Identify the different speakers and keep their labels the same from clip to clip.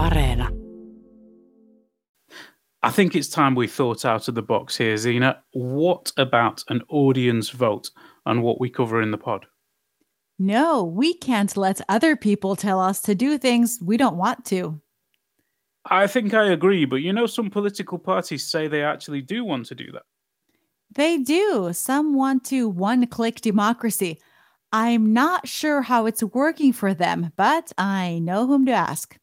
Speaker 1: Areena.
Speaker 2: I think it's time we thought out of the box here, Zena. What about an audience vote on what we cover in the pod?
Speaker 3: No, we can't let other people tell us to do things we don't want to.
Speaker 2: I think I agree, but you know, some political parties say they actually do want to do that.
Speaker 3: They do. Some want to one click democracy. I'm not sure how it's working for them, but I know whom to ask.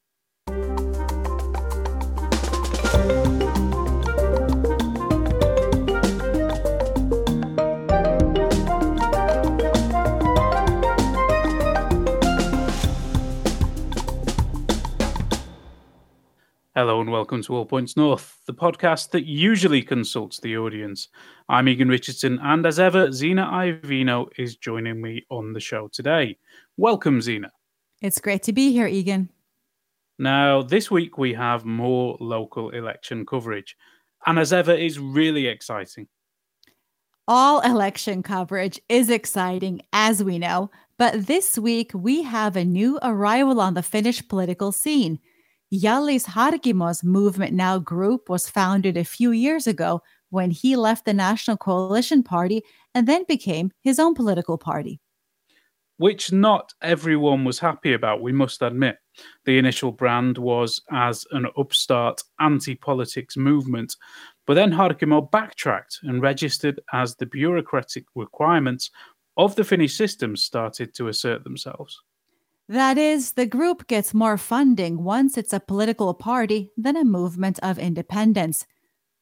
Speaker 2: Hello and welcome to All Points North, the podcast that usually consults the audience. I'm Egan Richardson, and as ever, Zena Iovino is joining me on the show today. Welcome, Zena.
Speaker 3: It's great to be here, Egan.
Speaker 2: Now, this week we have more local election coverage, and as ever, it's really exciting.
Speaker 3: All election coverage is exciting, as we know, but this week we have a new arrival on the Finnish political scene. Hjallis Harkimo's Movement Now group was founded a few years ago when he left the National Coalition Party and then became his own political party.
Speaker 2: Which not everyone was happy about, we must admit. The initial brand was as an upstart anti politics movement, but then Harkimo backtracked and registered as the bureaucratic requirements of the Finnish system started to assert themselves.
Speaker 3: That is, the group gets more funding once it's a political party than a movement of independence.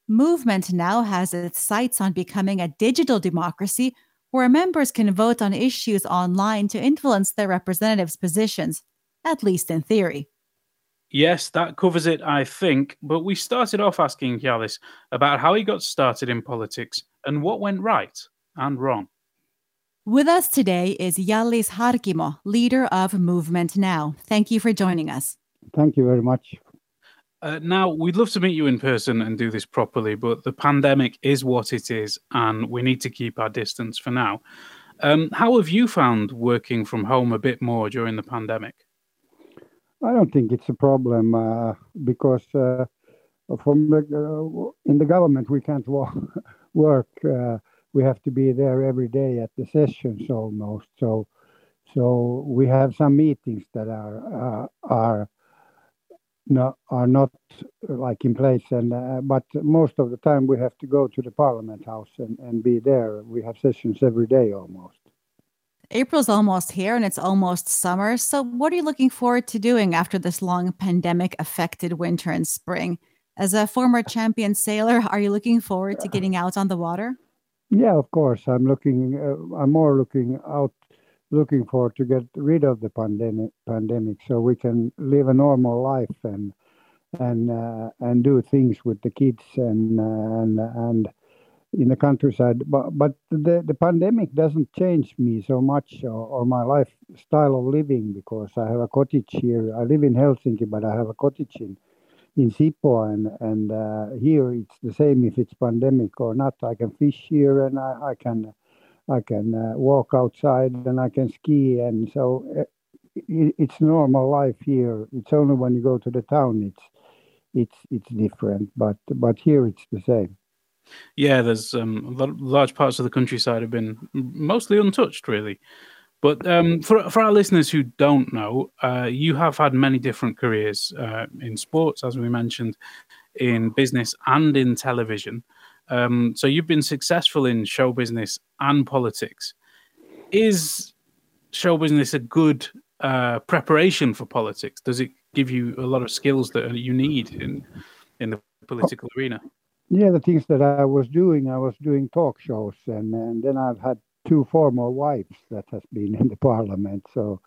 Speaker 3: Movement now has its sights on becoming a digital democracy where members can vote on issues online to influence their representatives' positions, at least in theory.
Speaker 2: Yes, that covers it, I think. But we started off asking Hjallis about how he got started in politics and what went right and wrong.
Speaker 3: With us today is Hjallis Harkimo, leader of Movement Now. Thank you for joining us.
Speaker 4: Thank you very much.
Speaker 2: Uh, now, we'd love to meet you in person and do this properly, but the pandemic is what it is, and we need to keep our distance for now. Um, how have you found working from home a bit more during the pandemic?
Speaker 4: I don't think it's a problem uh, because uh, from the, uh, in the government we can't work uh, we have to be there every day at the sessions almost. So so we have some meetings that are uh, are not are not like in place and uh, but most of the time we have to go to the parliament house and, and be there we have sessions every day almost
Speaker 3: april's almost here and it's almost summer so what are you looking forward to doing after this long pandemic affected winter and spring as a former champion sailor are you looking forward to getting out on the water
Speaker 4: yeah, of course. I'm looking. Uh, I'm more looking out, looking for to get rid of the pandemic. Pandemic, so we can live a normal life and and uh, and do things with the kids and uh, and and in the countryside. But but the the pandemic doesn't change me so much or, or my lifestyle of living because I have a cottage here. I live in Helsinki, but I have a cottage in in Sipoo and and uh, here it's the same if it's pandemic or not. I can fish here and I, I can I can uh, walk outside and I can ski and so uh, it, it's normal life here. It's only when you go to the town it's it's it's different, but but here it's the same.
Speaker 2: Yeah, there's um, large parts of the countryside have been mostly untouched, really. But um, for for our listeners who don't know, uh, you have had many different careers uh, in sports, as we mentioned, in business and in television. Um, so you've been successful in show business and politics. Is show business a good uh, preparation for politics? Does it give you a lot of skills that you need in in the political arena?
Speaker 4: Yeah, the things that I was doing, I was doing talk shows, and, and then I've had two former wives that has been in the parliament. So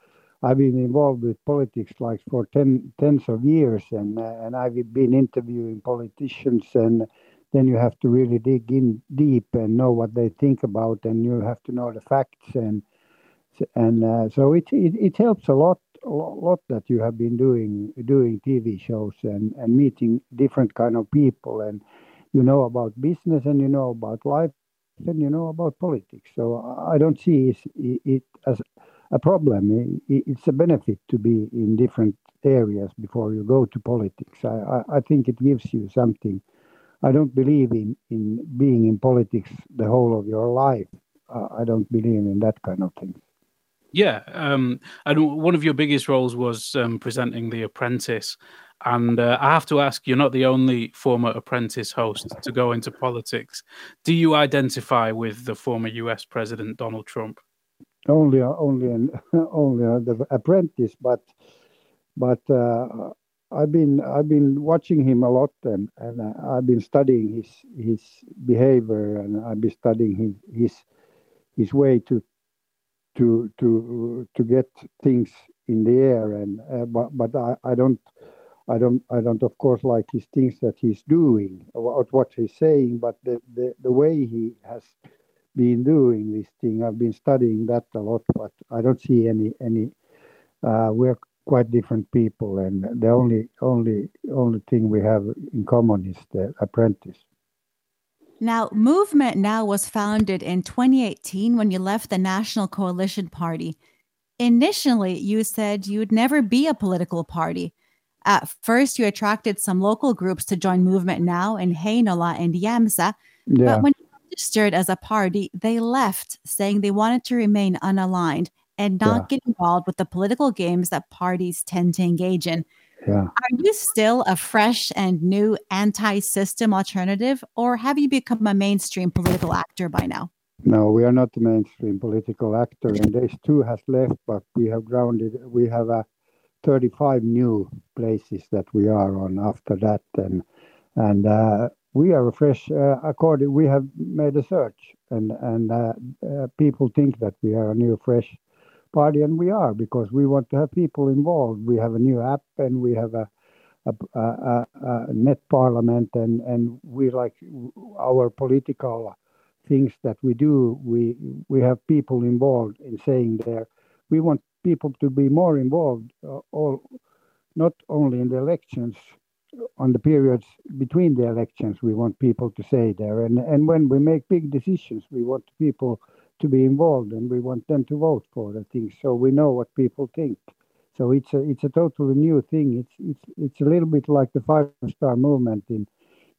Speaker 4: I've been involved with politics like for ten, tens of years, and uh, and I've been interviewing politicians, and then you have to really dig in deep and know what they think about, and you have to know the facts, and and uh, so it, it it helps a lot a lot that you have been doing doing TV shows and and meeting different kind of people and you know about business and you know about life and you know about politics. So I don't see it as a problem. It's a benefit to be in different areas before you go to politics. I, I, I think it gives you something. I don't believe in, in being in politics the whole of your life. Uh, I don't believe in that kind of thing.
Speaker 2: Yeah, um, and one of your biggest roles was um, presenting The Apprentice. And uh, I have to ask, you're not the only former Apprentice host to go into politics. Do you identify with the former U.S. President Donald Trump?
Speaker 4: Only, only, and only the Apprentice, but, but uh, I've been, I've been watching him a lot, and, and uh, I've been studying his, his behavior, and I've been studying his, his, his way to to to to get things in the air and uh, but but I, I don't I don't I don't of course like his things that he's doing or what he's saying but the, the the way he has been doing this thing I've been studying that a lot but I don't see any any uh, we're quite different people and the only only only thing we have in common is the apprentice
Speaker 3: now, Movement Now was founded in 2018 when you left the National Coalition Party. Initially, you said you'd never be a political party. At first, you attracted some local groups to join Movement Now in Heinola and Jämsä. Yeah. But when you registered as a party, they left, saying they wanted to remain unaligned and not yeah. get involved with the political games that parties tend to engage in.
Speaker 4: Yeah.
Speaker 3: Are you still a fresh and new anti system alternative, or have you become a mainstream political actor by now?
Speaker 4: No, we are not the mainstream political actor, and these two has left, but we have grounded, we have a 35 new places that we are on after that, and and uh, we are a fresh. Uh, according, we have made a search, and and uh, uh people think that we are a new, fresh party, and we are because we want to have people involved. We have a new app, and we have a a, a, a net parliament, and and we like our political things that we do. We we have people involved in saying there. We want people to be more involved, uh, all not only in the elections, on the periods between the elections. We want people to say there, and and when we make big decisions, we want people to be involved and we want them to vote for the things so we know what people think. So it's a it's a totally new thing. It's it's it's a little bit like the five star movement in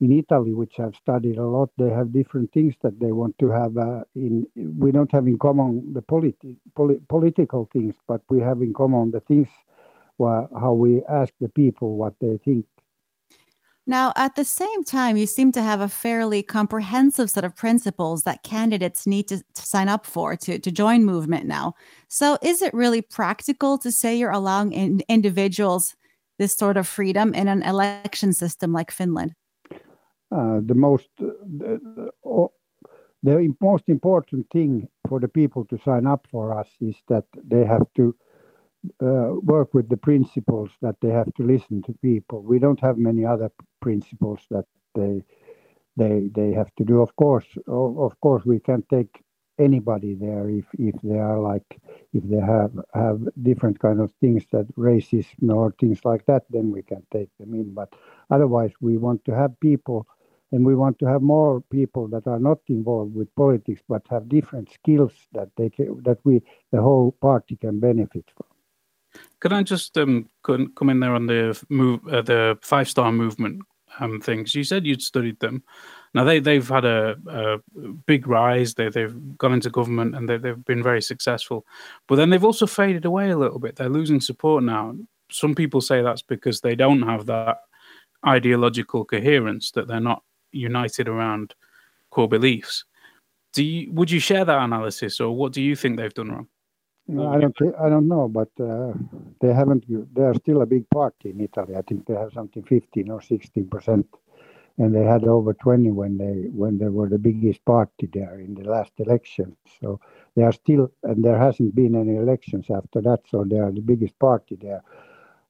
Speaker 4: in Italy which I've studied a lot. They have different things that they want to have uh, in we don't have in common the politi- poli- political things but we have in common the things where, how we ask the people what they think
Speaker 3: now, at the same time, you seem to have a fairly comprehensive set of principles that candidates need to, to, sign up for to, to join movement now. So, is it really practical to say you're allowing in, individuals this sort of freedom in an election system like Finland?
Speaker 4: Uh, the most uh, the, the most important thing for the people to sign up for us is that they have to uh, work with the principles that they have to listen to people. We don't have many other principles that they they they have to do. Of course, of course, we can take anybody there if if they are like if they have have different kind of things that racism or things like that, then we can take them in. But otherwise, we want to have people. And we want to have more people that are not involved with politics, but have different skills that they can, that we the whole party can benefit from.
Speaker 2: Could I just um come in there on the move uh, the five star movement um things? You said you'd studied them. Now they they've had a, a big rise. They they've gone into government and they they've been very successful. But then they've also faded away a little bit. They're losing support now. Some people say that's because they don't have that ideological coherence that they're not united around core beliefs. Do you would you share that analysis or what do you think they've done wrong?
Speaker 4: I don't I don't know, but uh, they haven't. They are still a big party in Italy. I think they have something 15 or 16 percent, and they had over 20 when they when they were the biggest party there in the last election. So they are still, and there hasn't been any elections after that. So they are the biggest party there.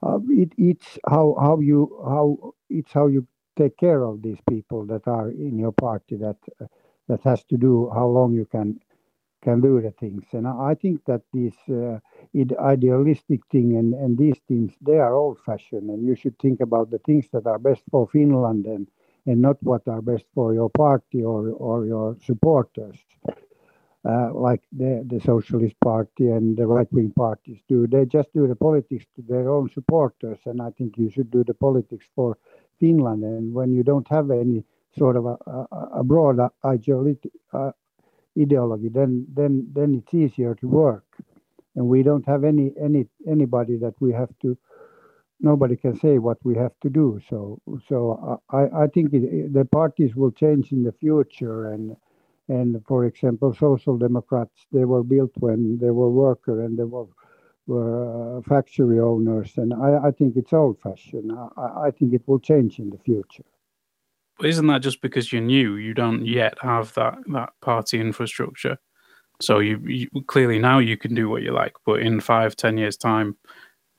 Speaker 4: Uh, it, it's how how you how it's how you take care of these people that are in your party that uh, that has to do how long you can can do the things. And I think that this uh, idealistic thing and, and these things, they are old fashioned. And you should think about the things that are best for Finland and, and not what are best for your party or, or your supporters. uh, like the, the Socialist Party and the right wing parties do. They just do the politics to their own supporters, and I think you should do the politics for Finland. And when you don't have any sort of a, a, a broad ideology, uh, ideology, then then then it's easier to work. And we don't have any any anybody that we have to. Nobody can say what we have to do. So so I I think it, the parties will change in the future and and for example, social democrats, they were built when they were worker and they were, were uh, factory owners. And I, I think it's old fashioned. I, I think it will change in the future.
Speaker 2: But isn't that just because you're new? You don't yet have that, that party infrastructure. So you, you clearly now you can do what you like, but in five, ten years' time,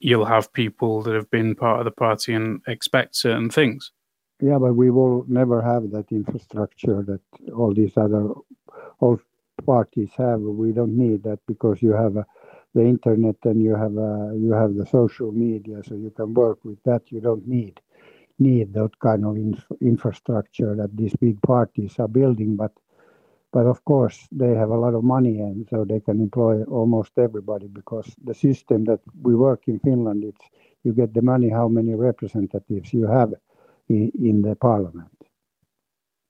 Speaker 2: you'll have people that have been part of the party and expect certain things.
Speaker 4: Yeah, but we will never have that infrastructure that all these other all parties have. We don't need that because you have uh, the internet and you have uh, you have the social media, so you can work with that. You don't need need that kind of inf- infrastructure that these big parties are building. But but of course they have a lot of money and so they can employ almost everybody because the system that we work in Finland, it's you get the money how many representatives you have in, in the parliament.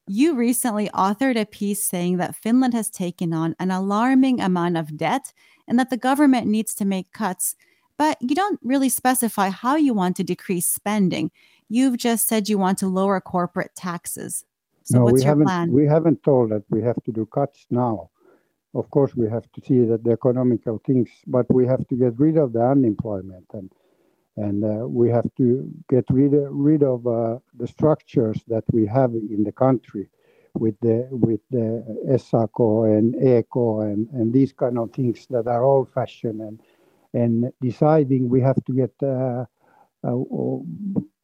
Speaker 3: You recently authored a piece saying that Finland has taken on an alarming amount of debt and that the government needs to make cuts, but you don't really specify how you want to decrease spending. You've just said you want to lower corporate taxes. So
Speaker 4: no,
Speaker 3: what's
Speaker 4: we
Speaker 3: your
Speaker 4: haven't,
Speaker 3: plan?
Speaker 4: We haven't told that we have to do cuts now. Of course, we have to see that the economical things, but we have to get rid of the unemployment and and uh, we have to get rid, rid of uh, the structures that we have in the country with the with the SACO and ECO and, and these kind of things that are old fashioned and and deciding we have to get uh, uh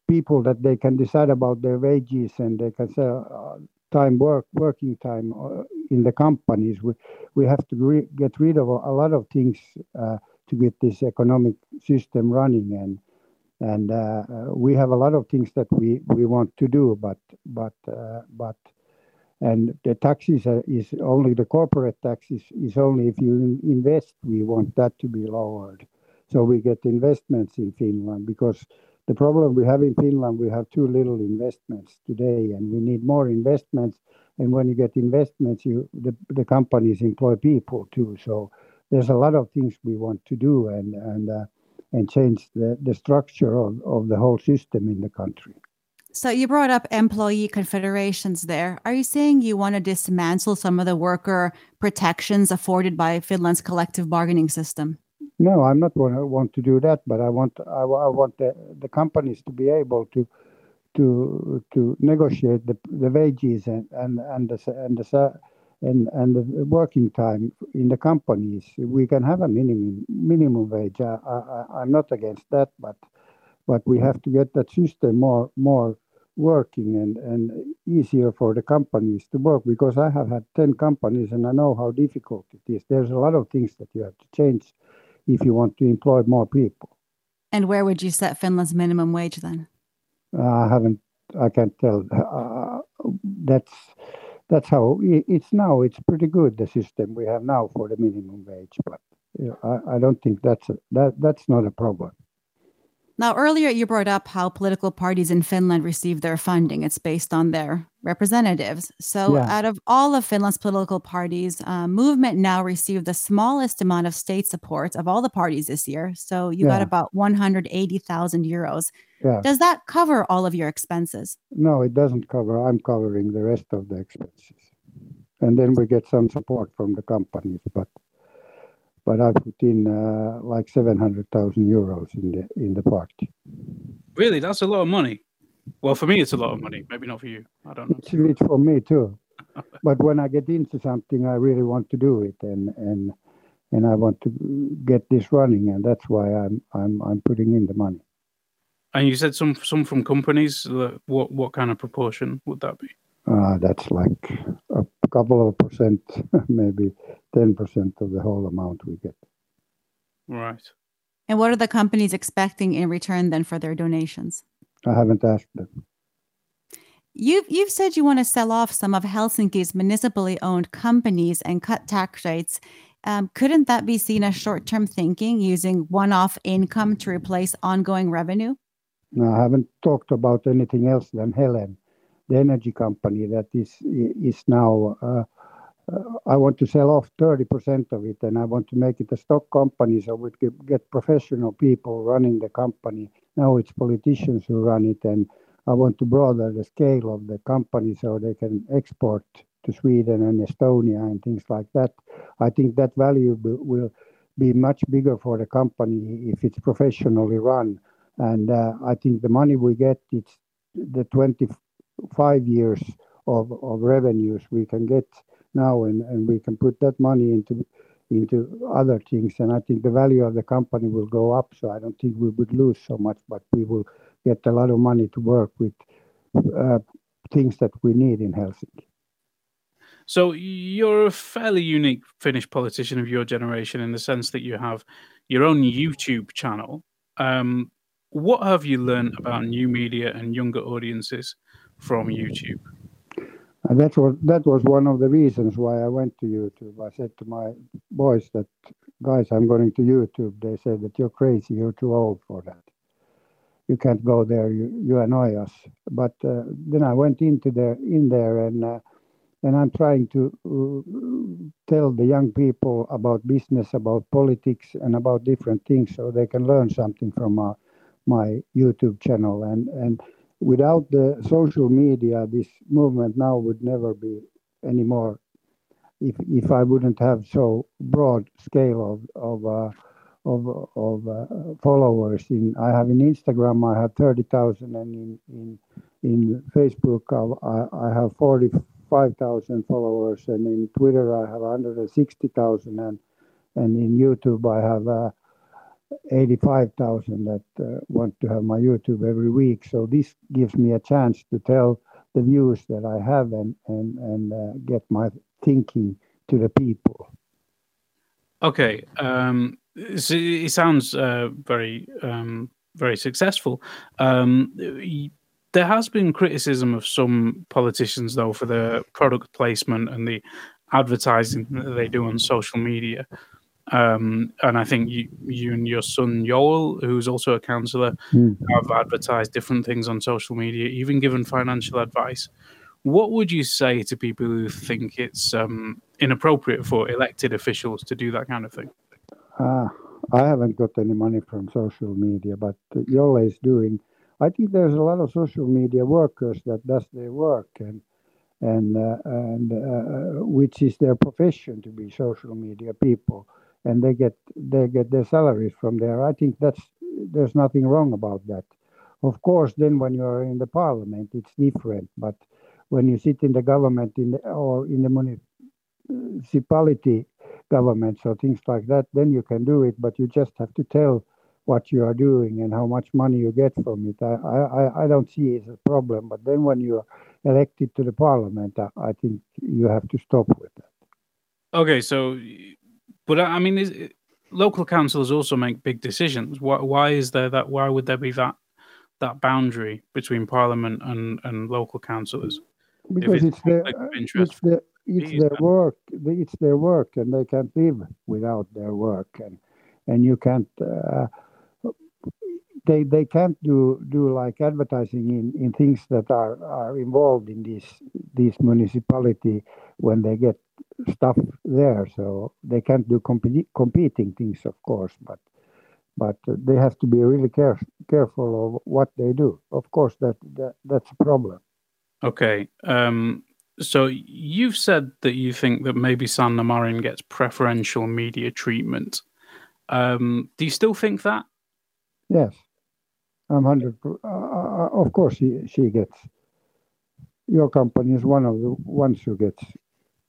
Speaker 4: people that they can decide about their wages and they can say uh, time work working time uh, in the companies. We we have to re- get rid of a lot of things to get this economic system running and and uh, we have a lot of things that we, we want to do but but uh, but and the taxes is only the corporate taxes is only if you invest we want that to be lowered. So we get investments in Finland because the problem we have in Finland we have too little investments today and we need more investments. And when you get investments you the, the companies employ people too. So there's a lot of things we want to do and and uh, and change the, the structure of, of the whole system in the country.
Speaker 3: So you brought up employee confederations there. Are you saying you want to dismantle some of the worker protections afforded by Finland's collective bargaining system?
Speaker 4: No, I'm not want to want to do that, but I want I, I want the, the companies to be able to to to negotiate the, the wages and and and the, and the and and the working time in the companies. We can have a minimum minimum wage. I, I, I'm not against that, but but we have to get that system more more working and and easier for the companies to work because I have had 10 companies and I know how difficult it is. There's a lot of things that you have to change if you want to employ more people.
Speaker 3: And where would you set Finland's minimum wage then?
Speaker 4: I haven't I can't tell. Uh, that's that's how it's now. It's pretty good the system we have now for the minimum wage, but you know, I, I don't think that's a, that that's not a problem.
Speaker 3: Now, earlier you brought up how political parties in Finland receive their funding. It's based on their representatives. So, yeah. out of all of Finland's political parties, uh, Movement now received the smallest amount of state support of all the parties this year. So, you yeah. got about 180,000 euros. Yeah. Does that cover all of your expenses?
Speaker 4: No, it doesn't cover. I'm covering the rest of the expenses. And then we get some support from the companies, but but I put in uh, like seven hundred thousand euros in the in the party.
Speaker 2: Really, that's a lot of money. Well, for me, it's a lot of money. Maybe not for you. I don't know.
Speaker 4: It's, it's for me too. but when I get into something, I really want to do it, and and and I want to get this running, and that's why I'm I'm I'm putting in the money.
Speaker 2: And you said some some from companies. What what kind of proportion would that be?
Speaker 4: Uh, that's like a couple of percent, maybe 10% of the whole amount we get.
Speaker 2: Right.
Speaker 3: And what are the companies expecting in return then for their donations?
Speaker 4: I haven't asked them.
Speaker 3: You've you've said you want to sell off some of Helsinki's municipally owned companies and cut tax rates. Um, couldn't that be seen as short-term thinking, using one-off income to replace ongoing revenue?
Speaker 4: No, I haven't talked about anything else than Helen, the energy company that is now. Uh, uh, I want to sell off 30% of it, and I want to make it a stock company so we get professional people running the company. Now it's politicians who run it, and I want to broaden the scale of the company so they can export to Sweden and Estonia and things like that. I think that value will be much bigger for the company if it's professionally run. And uh, I think the money we get, it's the 25 years of, revenues we can get now, and, we can put that money into into other things. And I think the value of the company will go up. So I don't think we would lose so much, but we will get a lot of money to work with uh, things that we need in Helsinki.
Speaker 2: So you're a fairly unique Finnish politician of your generation in the sense that you have your own YouTube channel. Um, what have you learned about new media and younger audiences from YouTube?
Speaker 4: And that was that was one of the reasons why I went to YouTube. I said to my boys that, guys, I'm going to YouTube. They said that you're crazy. You're too old for that you can't go there. You you annoy us. But uh, then I went into there in there and uh, and I'm trying to uh, tell the young people about business, about politics, and about different things, so they can learn something from my my YouTube channel. And and without the social media, this movement now would never be anymore. If if I wouldn't have so broad scale of of uh, of of uh, followers. In I have in Instagram I have thirty thousand, and in in in Facebook I, I have forty five thousand followers, and in Twitter I have hundred and sixty thousand, and and in YouTube I have. Uh, 85,000 that uh, want to have my YouTube every week. So this gives me a chance to tell the views that I have and and and uh, get my thinking to the people.
Speaker 2: Okay, um, it sounds uh, very um, very successful. Um, there has been criticism of some politicians though for the product placement and the advertising that they do on social media. Um, and I think you, you and your son Joel, who's also a councillor, mm. have advertised different things on social media, even given financial advice. What would you say to people who think it's um, inappropriate for elected officials to do that kind of thing?
Speaker 4: Uh, I haven't got any money from social media, but Joel is doing. I think there's a lot of social media workers that does their work and and uh, and uh, which is their profession to be social media people, and they get they get their salaries from there. I think that's there's nothing wrong about that. Of course, then when you are in the parliament, it's different. But when you sit in the government in the, or in the municipality governments or things like that, then you can do it. But you just have to tell what you are doing and how much money you get from it. I, I, I don't see it as a problem. But then when you are elected to the parliament, I, I think you have to stop with that.
Speaker 2: Okay, so, but I mean, is, local councils also make big decisions. Why, why is there that? Why would there be that that boundary between parliament and, and local councillors?
Speaker 4: Because it's, it's, the, it's the it's their work it's their work and they can't live without their work and and you can't uh, they they can't do do like advertising in, in things that are are involved in this this municipality when they get stuff there so they can't do comp- competing things of course but but they have to be really care- careful of what they do of course that, that that's a problem
Speaker 2: okay um so you've said that you think that maybe Sanna Marin gets preferential media treatment. Um, do you still think that?
Speaker 4: Yes, I'm hundred. Uh, uh, of course, she she gets. Your company is one of the ones who gets.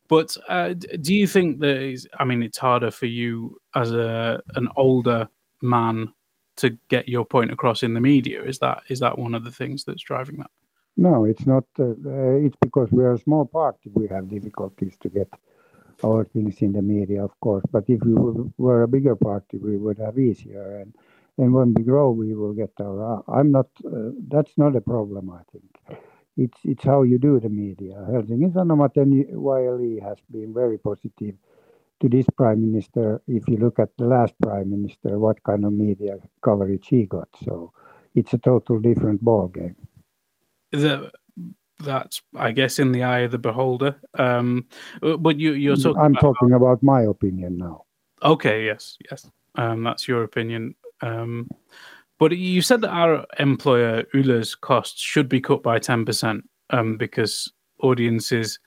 Speaker 2: But uh, do you think that? I mean, it's harder for you as a an older man to get your point across in the media. Is that is that one of the things that's driving that?
Speaker 4: No, it's not. Uh, uh, it's because we are a small party. We have difficulties to get our things in the media, of course. But if we were a bigger party, we would have easier. And and when we grow, we will get our. I'm not. Uh, that's not a problem. I think it's it's how you do the media. Helsingin Sanomat and YLE has been very positive to this prime minister. If you look at the last prime minister, what kind of media coverage he got, so it's a total different ball game.
Speaker 2: The, that's, I guess, in the eye of the beholder. Um, but you, you're talking.
Speaker 4: I'm
Speaker 2: about,
Speaker 4: talking about my opinion now.
Speaker 2: Okay. Yes. Yes. Um, that's your opinion. Um, but you said that our employer Yle's costs should be cut by ten percent um, because audiences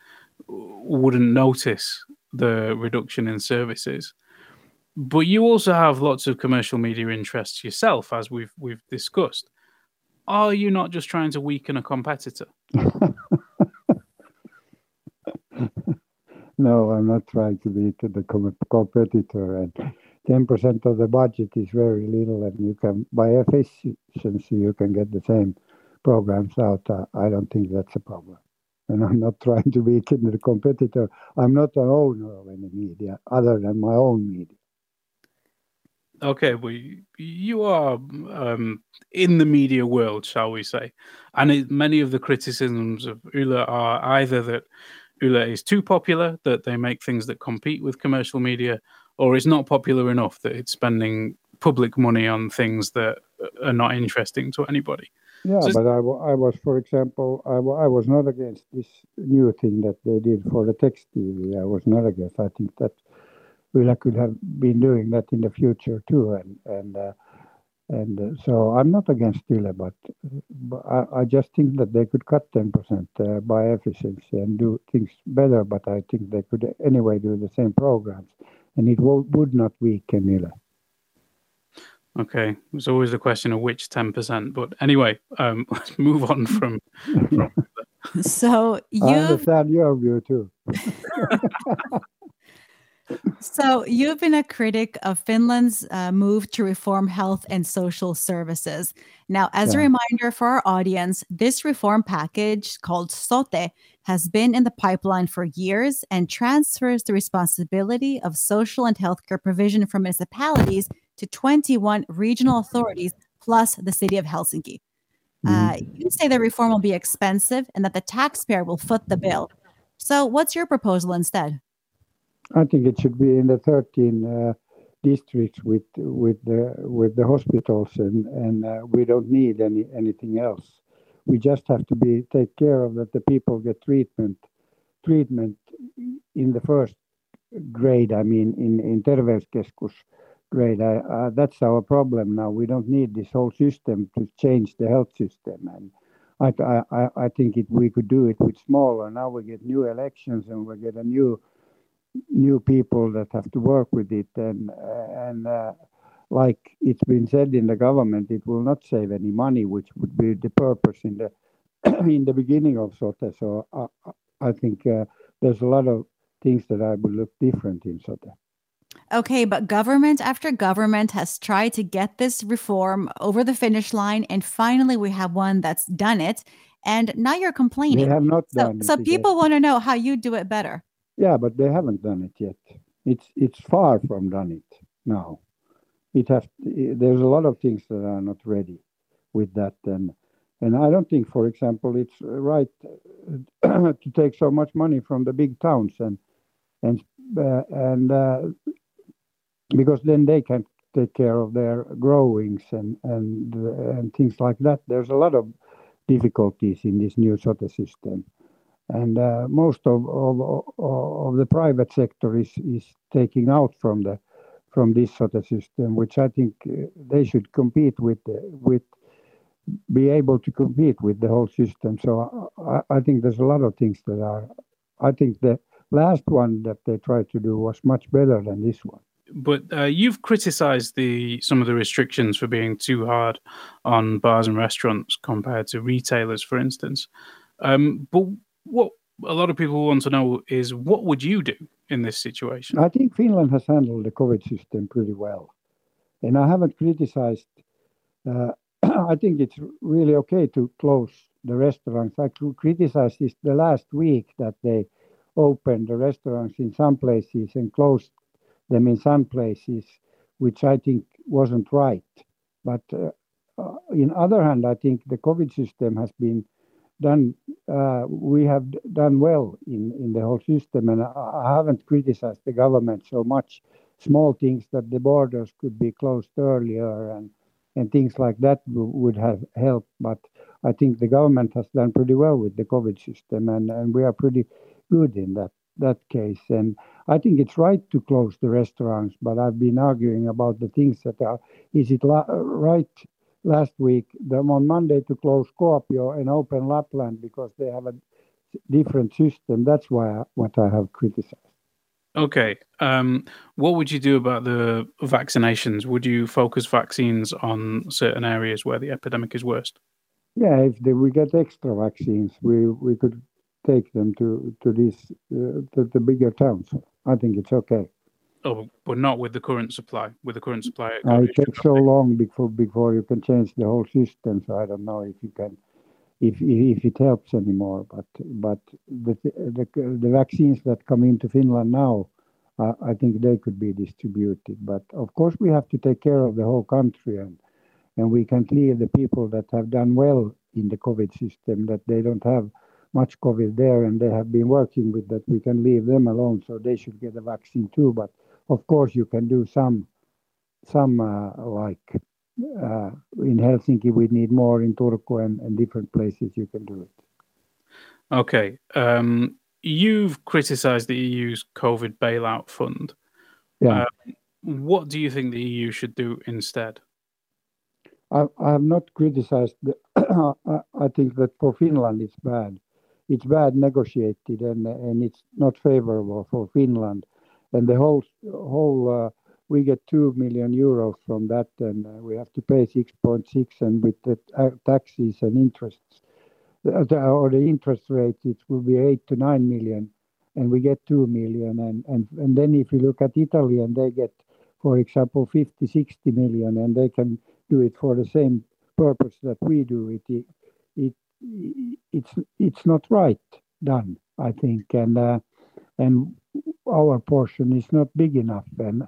Speaker 2: wouldn't notice the reduction in services. But you also have lots of commercial media interests yourself, as we've we've discussed. Are you not just trying to weaken a competitor?
Speaker 4: no, I'm not trying to beat the competitor. And 10% of the budget is very little, and you can, by efficiency, you can get the same programs out. Uh, I don't think that's a problem. And I'm not trying to weaken the competitor. I'm not an owner of any media other than my own media.
Speaker 2: Okay, well, you are um, in the media world, shall we say? And it, many of the criticisms of Yle are either that Yle is too popular, that they make things that compete with commercial media, or is not popular enough that it's spending public money on things that are not interesting to anybody.
Speaker 4: Yeah, so but I, I was, for example, I, I was not against this new thing that they did for the text TV. I was not against. I think that Yle could have been doing that in the future too, and and uh, and uh, so I'm not against Yle, but, but I, I, just think that they could cut ten percent uh, by efficiency and do things better. But I think they could anyway do the same programs, and it w- would not weaken Yle.
Speaker 2: Okay, it's always the question of which ten percent. But anyway, um, let's move on from. from
Speaker 3: so you
Speaker 4: understand your view too.
Speaker 3: so you've been a critic of Finland's uh, move to reform health and social services. Now, as yeah. a reminder for our audience, this reform package called SOTE has been in the pipeline for years and transfers the responsibility of social and healthcare provision from municipalities to 21 regional authorities plus the city of Helsinki. Uh, mm-hmm. you say the reform will be expensive and that the taxpayer will foot the bill. So, what's your proposal instead?
Speaker 4: I think it should be in the 13 uh, districts with with the with the hospitals, and and uh, we don't need any anything else. We just have to be take care of that the people get treatment treatment in the first grade. I mean, in in terveyskeskus grade. Uh, that's our problem now. We don't need this whole system to change the health system, and I I I think it we could do it with smaller. Now we get new elections and we get a new new people that have to work with it and and uh, like it's been said in the government it will not save any money which would be the purpose in the in the beginning of SOTE so I, I think uh, there's a lot of things that I would look different in SOTE.
Speaker 3: Okay, but government after government has tried to get this reform over the finish line, and finally we have one that's done it. And now you're complaining.
Speaker 4: They have not
Speaker 3: so,
Speaker 4: done
Speaker 3: so people want to know how you do it better.
Speaker 4: Yeah, but they haven't done it yet. It's it's far from done it now. It has there's a lot of things that are not ready with that, and and I don't think, for example, it's right to take so much money from the big towns and and uh, and uh, because then they can take care of their growings and and and things like that. There's a lot of difficulties in this new SOTE system and uh, most of, of of the private sector is is taking out from the from this sort of system, which I think uh, they should compete with with be able to compete with the whole system. So I, I, think there's a lot of things that are. I think the last one that they tried to do was much better than this one.
Speaker 2: But uh, you've criticised the some of the restrictions for being too hard on bars and restaurants compared to retailers, for instance. Um, but what a lot of people want to know is what would you do in this situation?
Speaker 4: I think Finland has handled the COVID system pretty well. And I haven't criticized, uh, I think it's really okay to close the restaurants. I criticized this the last week that they opened the restaurants in some places and closed them in some places, which I think wasn't right. But uh, uh, in other hand, I think the COVID system has been done uh, we have done well in the whole system, and I, haven't criticized the government so much. Small things that the borders could be closed earlier and things like that would have helped. But I think the government has done pretty well with the COVID system, and, we are pretty good in that that case. And I think it's right to close the restaurants, but I've been arguing about the things that are. Is it right last week, them on Monday, to close Kuopio and open Lapland because they have a different system? That's why I, what I have criticized.
Speaker 2: Okay. Um, what would you do about the vaccinations? Would you focus vaccines on certain areas where the epidemic is worst?
Speaker 4: Yeah, if they, we get extra vaccines, we we could take them to to these uh, to the bigger towns. I think it's okay.
Speaker 2: Oh, but not with the current supply. With the current supply,
Speaker 4: uh, it takes so long before before you can change the whole system. So I don't know if you can, if if it helps anymore. But but the the, the vaccines that come into Finland now, uh, I think they could be distributed. But of course, we have to take care of the whole country, and and we can't leave the people that have done well in the COVID system that they don't have much COVID there and they have been working with that. We can leave them alone, so they should get a vaccine too. But of course, you can do some, some uh, like uh, in Helsinki, we need more in Turku and, different places. You can do it.
Speaker 2: Okay. Um, you've criticised the EU's COVID bailout fund.
Speaker 4: Yeah.
Speaker 2: Um, what do you think the EU should do instead?
Speaker 4: I, I have not criticized. The, I think that for Finland it's bad it's bad negotiated and and it's not favorable for Finland. And the whole whole uh, we get two million euros from that, and uh, we have to pay six point six, and with the taxes and interests, or the interest rate, it will be eight to nine million, and we get two million. And and and then if you look at Italy, and they get, for example, 50, 60 million, and they can do it for the same purpose that we do it. It it's it's not right done, I think, and uh, and our portion is not big enough. And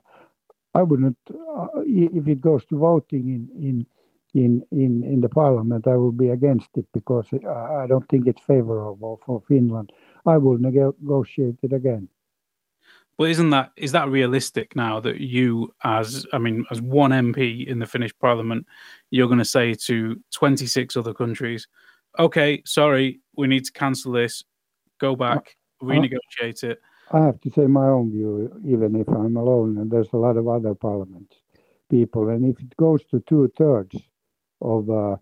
Speaker 4: I wouldn't, uh, if it goes to voting in in in in in the parliament, I will be against it because I don't think it's favorable for Finland. I will negotiate it again.
Speaker 2: But isn't that is that realistic now that you, as I mean, as one MP in the Finnish Parliament, you're going to say to 26 other countries, okay, sorry, we need to cancel this, go back, renegotiate it.
Speaker 4: I have to say my own view, even if I'm alone, and there's a lot of other parliament people, and if it goes to two thirds of uh,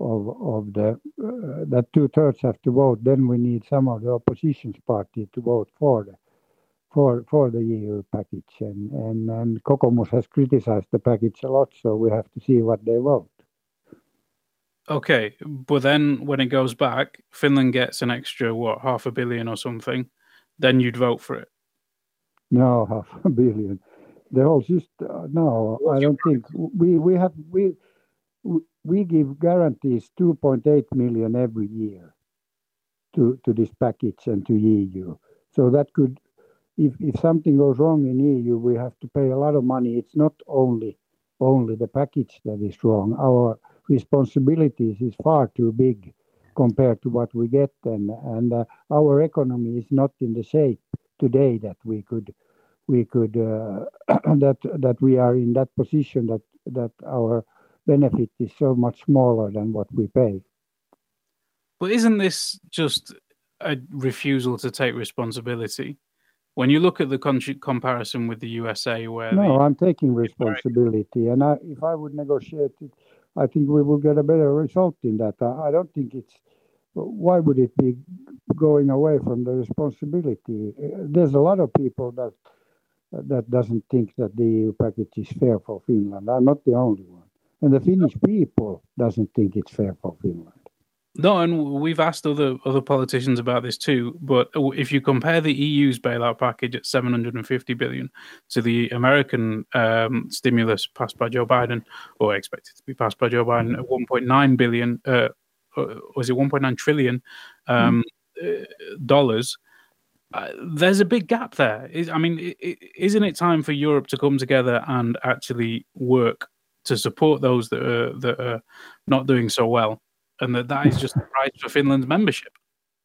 Speaker 4: of of the uh, that two thirds have to vote, then we need some of the opposition's party to vote for the for for the EU package, and and and Kokoomus has criticized the package a lot, so we have to see what they vote.
Speaker 2: Okay, but then when it goes back, Finland gets an extra what half a billion or something. Then you'd vote for it.
Speaker 4: No, half a billion. The whole system. Uh, no, I don't think we we have we we give guarantees 2.8 million every year to to this package and to EU. So that could, if if something goes wrong in EU, we have to pay a lot of money. It's not only only the package that is wrong. Our responsibilities is far too big compared to what we get and and uh, our economy is not in the shape today that we could we could uh, that that we are in that position that that our benefit is so much smaller than what we pay.
Speaker 2: But isn't this just a refusal to take responsibility? When you look at the country comparison with the USA where
Speaker 4: no
Speaker 2: the,
Speaker 4: i'm taking responsibility and I, if i would negotiate it I think we will get a better result in that. I, don't think it's why would it be going away from the responsibility? There's a lot of people that that doesn't think that the EU package is fair for Finland. I'm not the only one, and the Finnish people doesn't think it's fair for Finland.
Speaker 2: No, and we've asked other other politicians about this too. But if you compare the EU's bailout package at 750 billion to the American um, stimulus passed by Joe Biden, or expected to be passed by Joe Biden at 1.9 billion, uh, was it 1.9 trillion um, mm. dollars? Uh, there's a big gap there. I mean, isn't it time for Europe to come together and actually work to support those that are that are not doing so well? And that that is just the price for Finland's membership.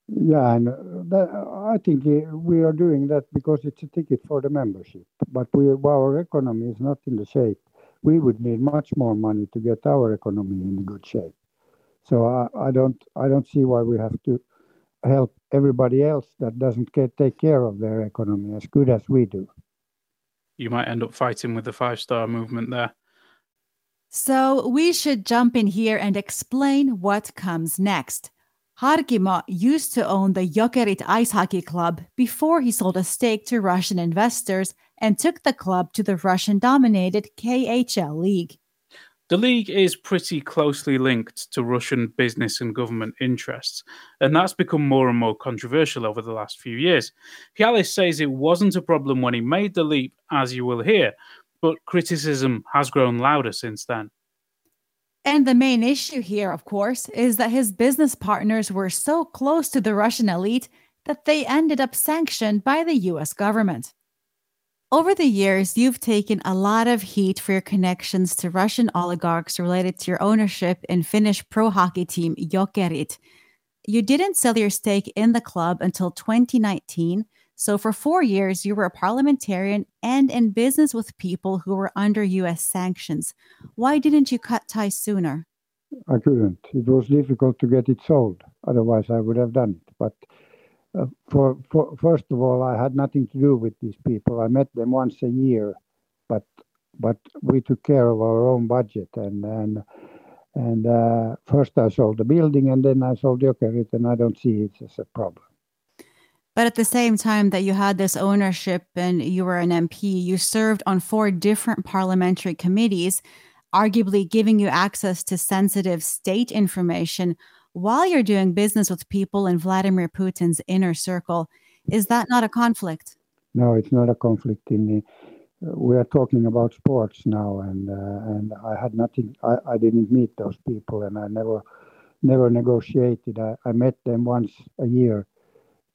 Speaker 4: Yeah, and uh, that, I think uh, we are doing that because it's a ticket for the membership. But we, our economy is not in the shape. We would need much more money to get our economy in good shape. So I, I don't, I don't see why we have to help everybody else that doesn't get, take care of their economy as good as we do.
Speaker 2: You might end up fighting with the five star movement there.
Speaker 3: So we should jump in here and explain what comes next. Harkimo used to own the Jokerit Ice Hockey Club before he sold a stake to Russian investors and took the club to the Russian dominated KHL League.
Speaker 2: The league is pretty closely linked to Russian business and government interests, and that's become more and more controversial over the last few years. Hjallis says it wasn't a problem when he made the leap, as you will hear, but criticism has grown louder since then.
Speaker 3: And the main issue here, of course, is that his business partners were so close to the Russian elite that they ended up sanctioned by the US government. Over the years, you've taken a lot of heat for your connections to Russian oligarchs related to your ownership in Finnish pro hockey team Jokerit. You didn't sell your stake in the club until 2019, so for four years, you were a parliamentarian and in business with people who were under US sanctions. Why didn't you cut ties sooner?
Speaker 4: I couldn't. It was difficult to get it sold. Otherwise, I would have done it. But uh, for, for first of all, I had nothing to do with these people. I met them once a year, but but we took care of our own budget and and and uh, first I sold the building and then I sold the Jokerit, and I don't see it as a problem.
Speaker 3: But at the same time that you had this ownership and you were an MP, you served on four different parliamentary committees, arguably giving you access to sensitive state information while you're doing business with people in Vladimir Putin's inner circle. Is that not a conflict?
Speaker 4: No, it's not a conflict in the. We are talking about sports now, and uh, and I had nothing. I, I didn't meet those people, and I never never negotiated. I, I met them once a year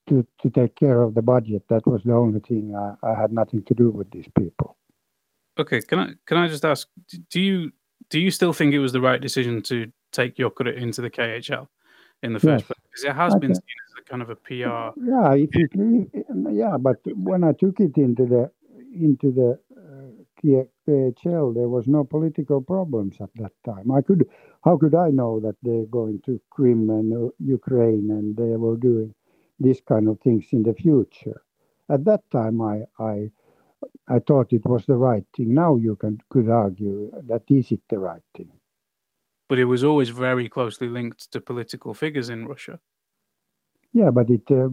Speaker 4: to to take care of the budget. That was the only thing. I, I had nothing to do with these people.
Speaker 2: Okay, can I can I just ask? Do you do you still think it was the right decision to take your Jokerit into the KHL in the first yes. place? Because it has been seen as a kind of a PR.
Speaker 4: Yeah, if you, yeah, but when I took it into the into the uh, KHL, there was no political problems at that time. I could, how could I know that they're going to Crimea and uh, Ukraine and they were doing these kind of things in the future? At that time, I I I thought it was the right thing. Now you can could argue that is it the right thing
Speaker 2: but it was always very closely linked to political figures in Russia.
Speaker 4: Yeah, but it uh,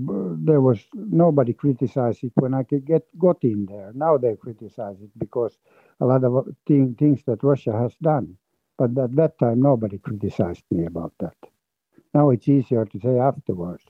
Speaker 4: there was nobody criticized it when I could get got in there. Now they criticize it because a lot of thing, things that Russia has done. But at that time, nobody criticized me about that. Now it's easier to say afterwards.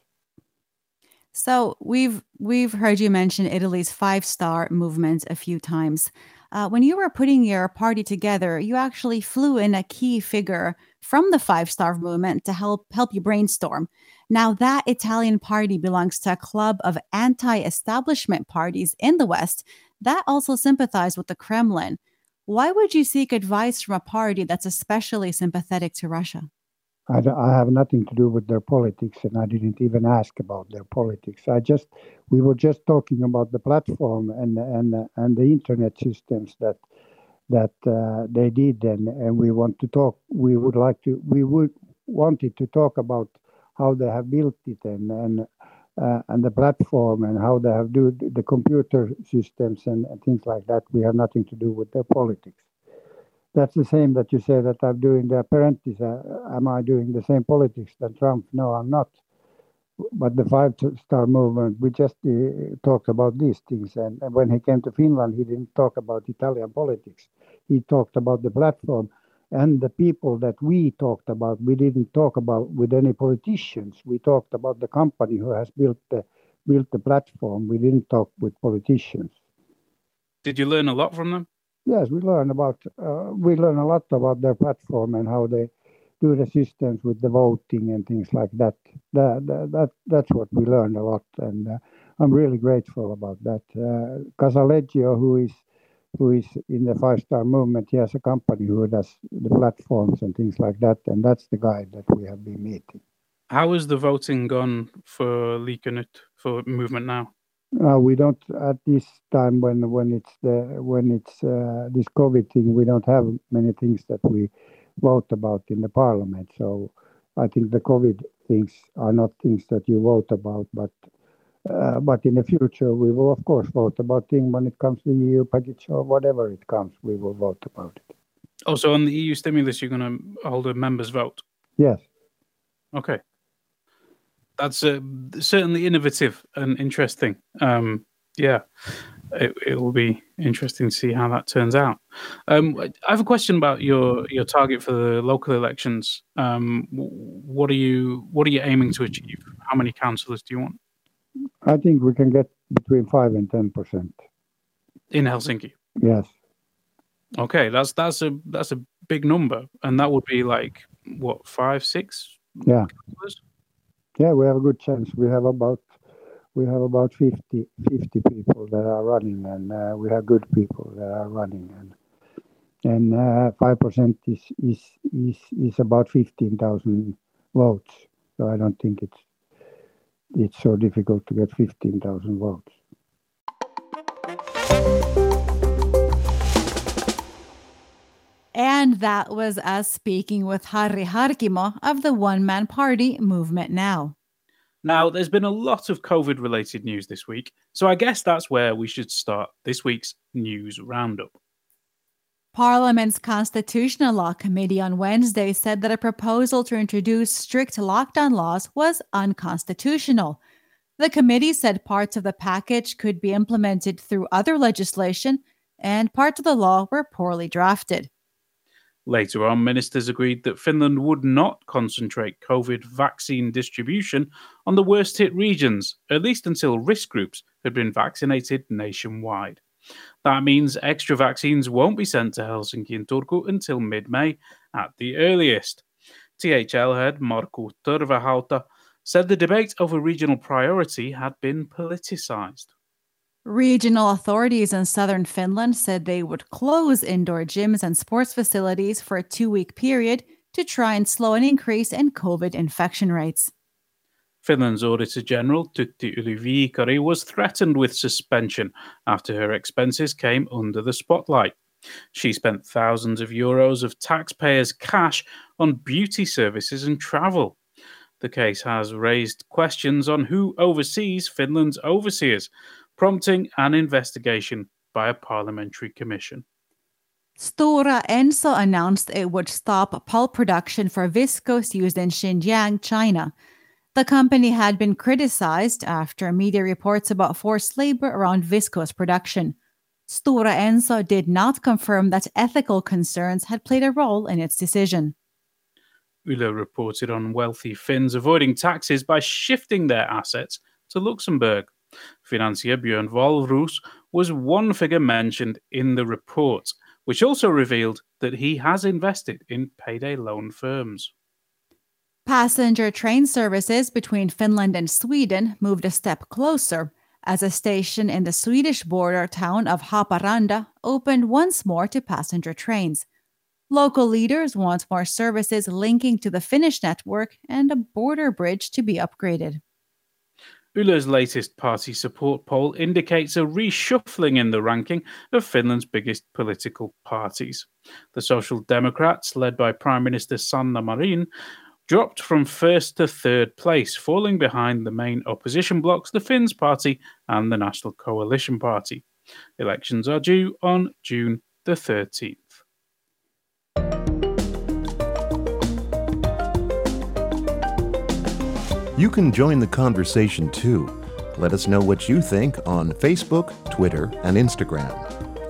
Speaker 3: So we've we've heard you mention Italy's five star movement a few times. Uh, when you were putting your party together, you actually flew in a key figure from the Five Star Movement to help help you brainstorm. Now that Italian party belongs to a club of anti-establishment parties in the West that also sympathize with the Kremlin. Why would you seek advice from a party that's especially sympathetic to Russia?
Speaker 4: I, I, have nothing to do with their politics, and I didn't even ask about their politics. I just we were just talking about the platform and and and the internet systems that that uh, they did, and and we want to talk. We would like to. We would wanted to talk about how they have built it and and uh, and the platform and how they have do the computer systems and, and things like that. We have nothing to do with their politics that's the same that you say that I'm doing the apprentice. Uh, am I doing the same politics than Trump? No, I'm not. But the five star movement, we just uh, talked about these things. And, and, when he came to Finland, he didn't talk about Italian politics. He talked about the platform and the people that we talked about. We didn't talk about with any politicians. We talked about the company who has built the built the platform. We didn't talk with politicians.
Speaker 2: Did you learn a lot from them?
Speaker 4: Yes, we learn about uh, we learn a lot about their platform and how they do the systems with the voting and things like that. That that, that that's what we learned a lot, and uh, I'm really grateful about that. Uh, Casaleggio, who is who is in the five star movement. He has a company who does the platforms and things like that, and that's the guy that we have been meeting.
Speaker 2: How has the voting gone for Liike Nyt for movement now?
Speaker 4: Uh, we don't at this time when when it's when it's uh, this COVID thing. We don't have many things that we vote about in the parliament. So I think the COVID things are not things that you vote about, but uh, but in the future, we will, of course, vote about things when it comes to the EU package or whatever it comes, we will vote about it.
Speaker 2: Also, on the EU stimulus, you're going to hold a members' vote?
Speaker 4: Yes.
Speaker 2: Okay. That's uh, certainly innovative and interesting. Um, yeah, it, it will be interesting to see how that turns out. Um, I have a question about your your target for the local elections. Um, what are you what are you aiming to achieve? How many councillors do you want?
Speaker 4: I think we can get between five and ten percent
Speaker 2: in Helsinki.
Speaker 4: Yes.
Speaker 2: Okay, that's that's a that's a big number, and that would be like what five, six?
Speaker 4: Yeah. Yeah, we have a good chance. We have about we have about 50, 50 people that are running, and uh, we have good people that are running, and and uh, five percent is is is is about fifteen thousand votes. So I don't think it's it's so difficult to get 15,000 votes.
Speaker 3: And that was us speaking with Harry Harkimo of the One Man Party Movement Now.
Speaker 2: Now, there's been a lot of COVID related news this week, so I guess that's where we should start this week's news roundup.
Speaker 3: Parliament's Constitutional Law Committee on Wednesday said that a proposal to introduce strict lockdown laws was unconstitutional. The committee said parts of the package could be implemented through other legislation, and parts of the law were poorly drafted.
Speaker 2: Later on, ministers agreed that Finland would not concentrate COVID vaccine distribution on the worst hit regions, at least until risk groups had been vaccinated nationwide. That means extra vaccines won't be sent to Helsinki and Turku until mid May at the earliest. THL head Markku Tervahauta said the debate over regional priority had been politicised.
Speaker 3: Regional authorities in southern Finland said they would close indoor gyms and sports facilities for a two week period to try and slow an increase in COVID infection rates.
Speaker 2: Finland's Auditor General Tytti Yli-Viikari was threatened with suspension after her expenses came under the spotlight. She spent thousands of euros of taxpayers' cash on beauty services and travel. The case has raised questions on who oversees Finland's overseers, prompting an investigation by a parliamentary commission.
Speaker 3: Stora Enso announced it would stop pulp production for viscose used in Xinjiang, China. The company had been criticized after media reports about forced labor around viscose production. Stora Enso did not confirm that ethical concerns had played a role in its decision.
Speaker 2: Yle reported on wealthy Finns avoiding taxes by shifting their assets to Luxembourg. Financier Björn Wahlroos was one figure mentioned in the report, which also revealed that he has invested in payday loan firms.
Speaker 3: Passenger train services between Finland and Sweden moved a step closer as a station in the Swedish border town of Haparanda opened once more to passenger trains. Local leaders want more services linking to the Finnish network and a border bridge to be upgraded.
Speaker 2: Yle's latest party support poll indicates a reshuffling in the ranking of Finland's biggest political parties. The Social Democrats, led by Prime Minister Sanna Marin, dropped from first to third place, falling behind the main opposition blocs, the Finns Party and the National Coalition Party. Elections are due on June the 13th.
Speaker 1: You can join the conversation too. Let us know what you think on Facebook, Twitter, and Instagram.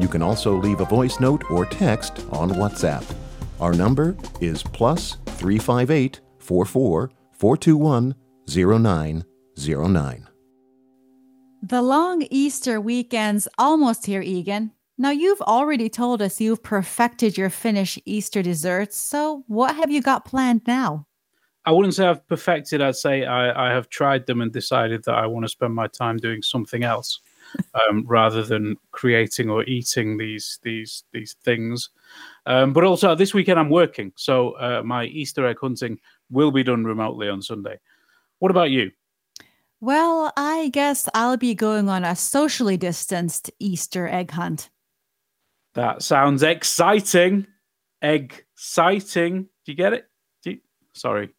Speaker 1: You can also leave a voice note or text on WhatsApp. Our number is plus 358 44 421 0909.
Speaker 3: The long Easter weekend's almost here, Egan. Now, you've already told us you've perfected your Finnish Easter desserts, so what have you got planned now?
Speaker 2: I wouldn't say I've perfected. I'd say I, I have tried them and decided that I want to spend my time doing something else. um, rather than creating or eating these these these things. Um, but also this weekend I'm working, so uh, my Easter egg hunting will be done remotely on Sunday. What about you?
Speaker 3: Well, I guess I'll be going on a socially distanced Easter egg hunt.
Speaker 2: That sounds exciting. Egg exciting. Do you get it? You... Sorry.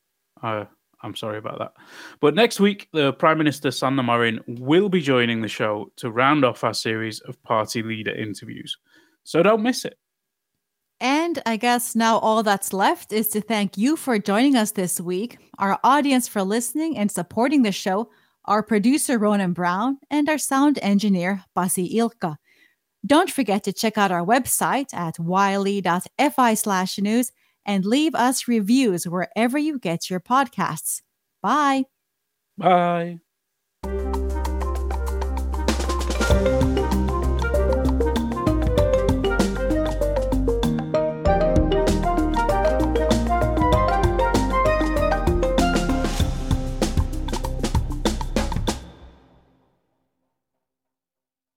Speaker 2: Uh, I'm sorry about that. But next week, the Prime Minister Sanna Marin will be joining the show to round off our series of party leader interviews. So don't miss it.
Speaker 3: And I guess now all that's left is to thank you for joining us this week, our audience for listening and supporting the show, our producer Ronan Brown, and our sound engineer Pasi Ilka. Don't forget to check out our website at yle.fi slash news and leave us reviews wherever you get your podcasts. Bye.
Speaker 2: Bye.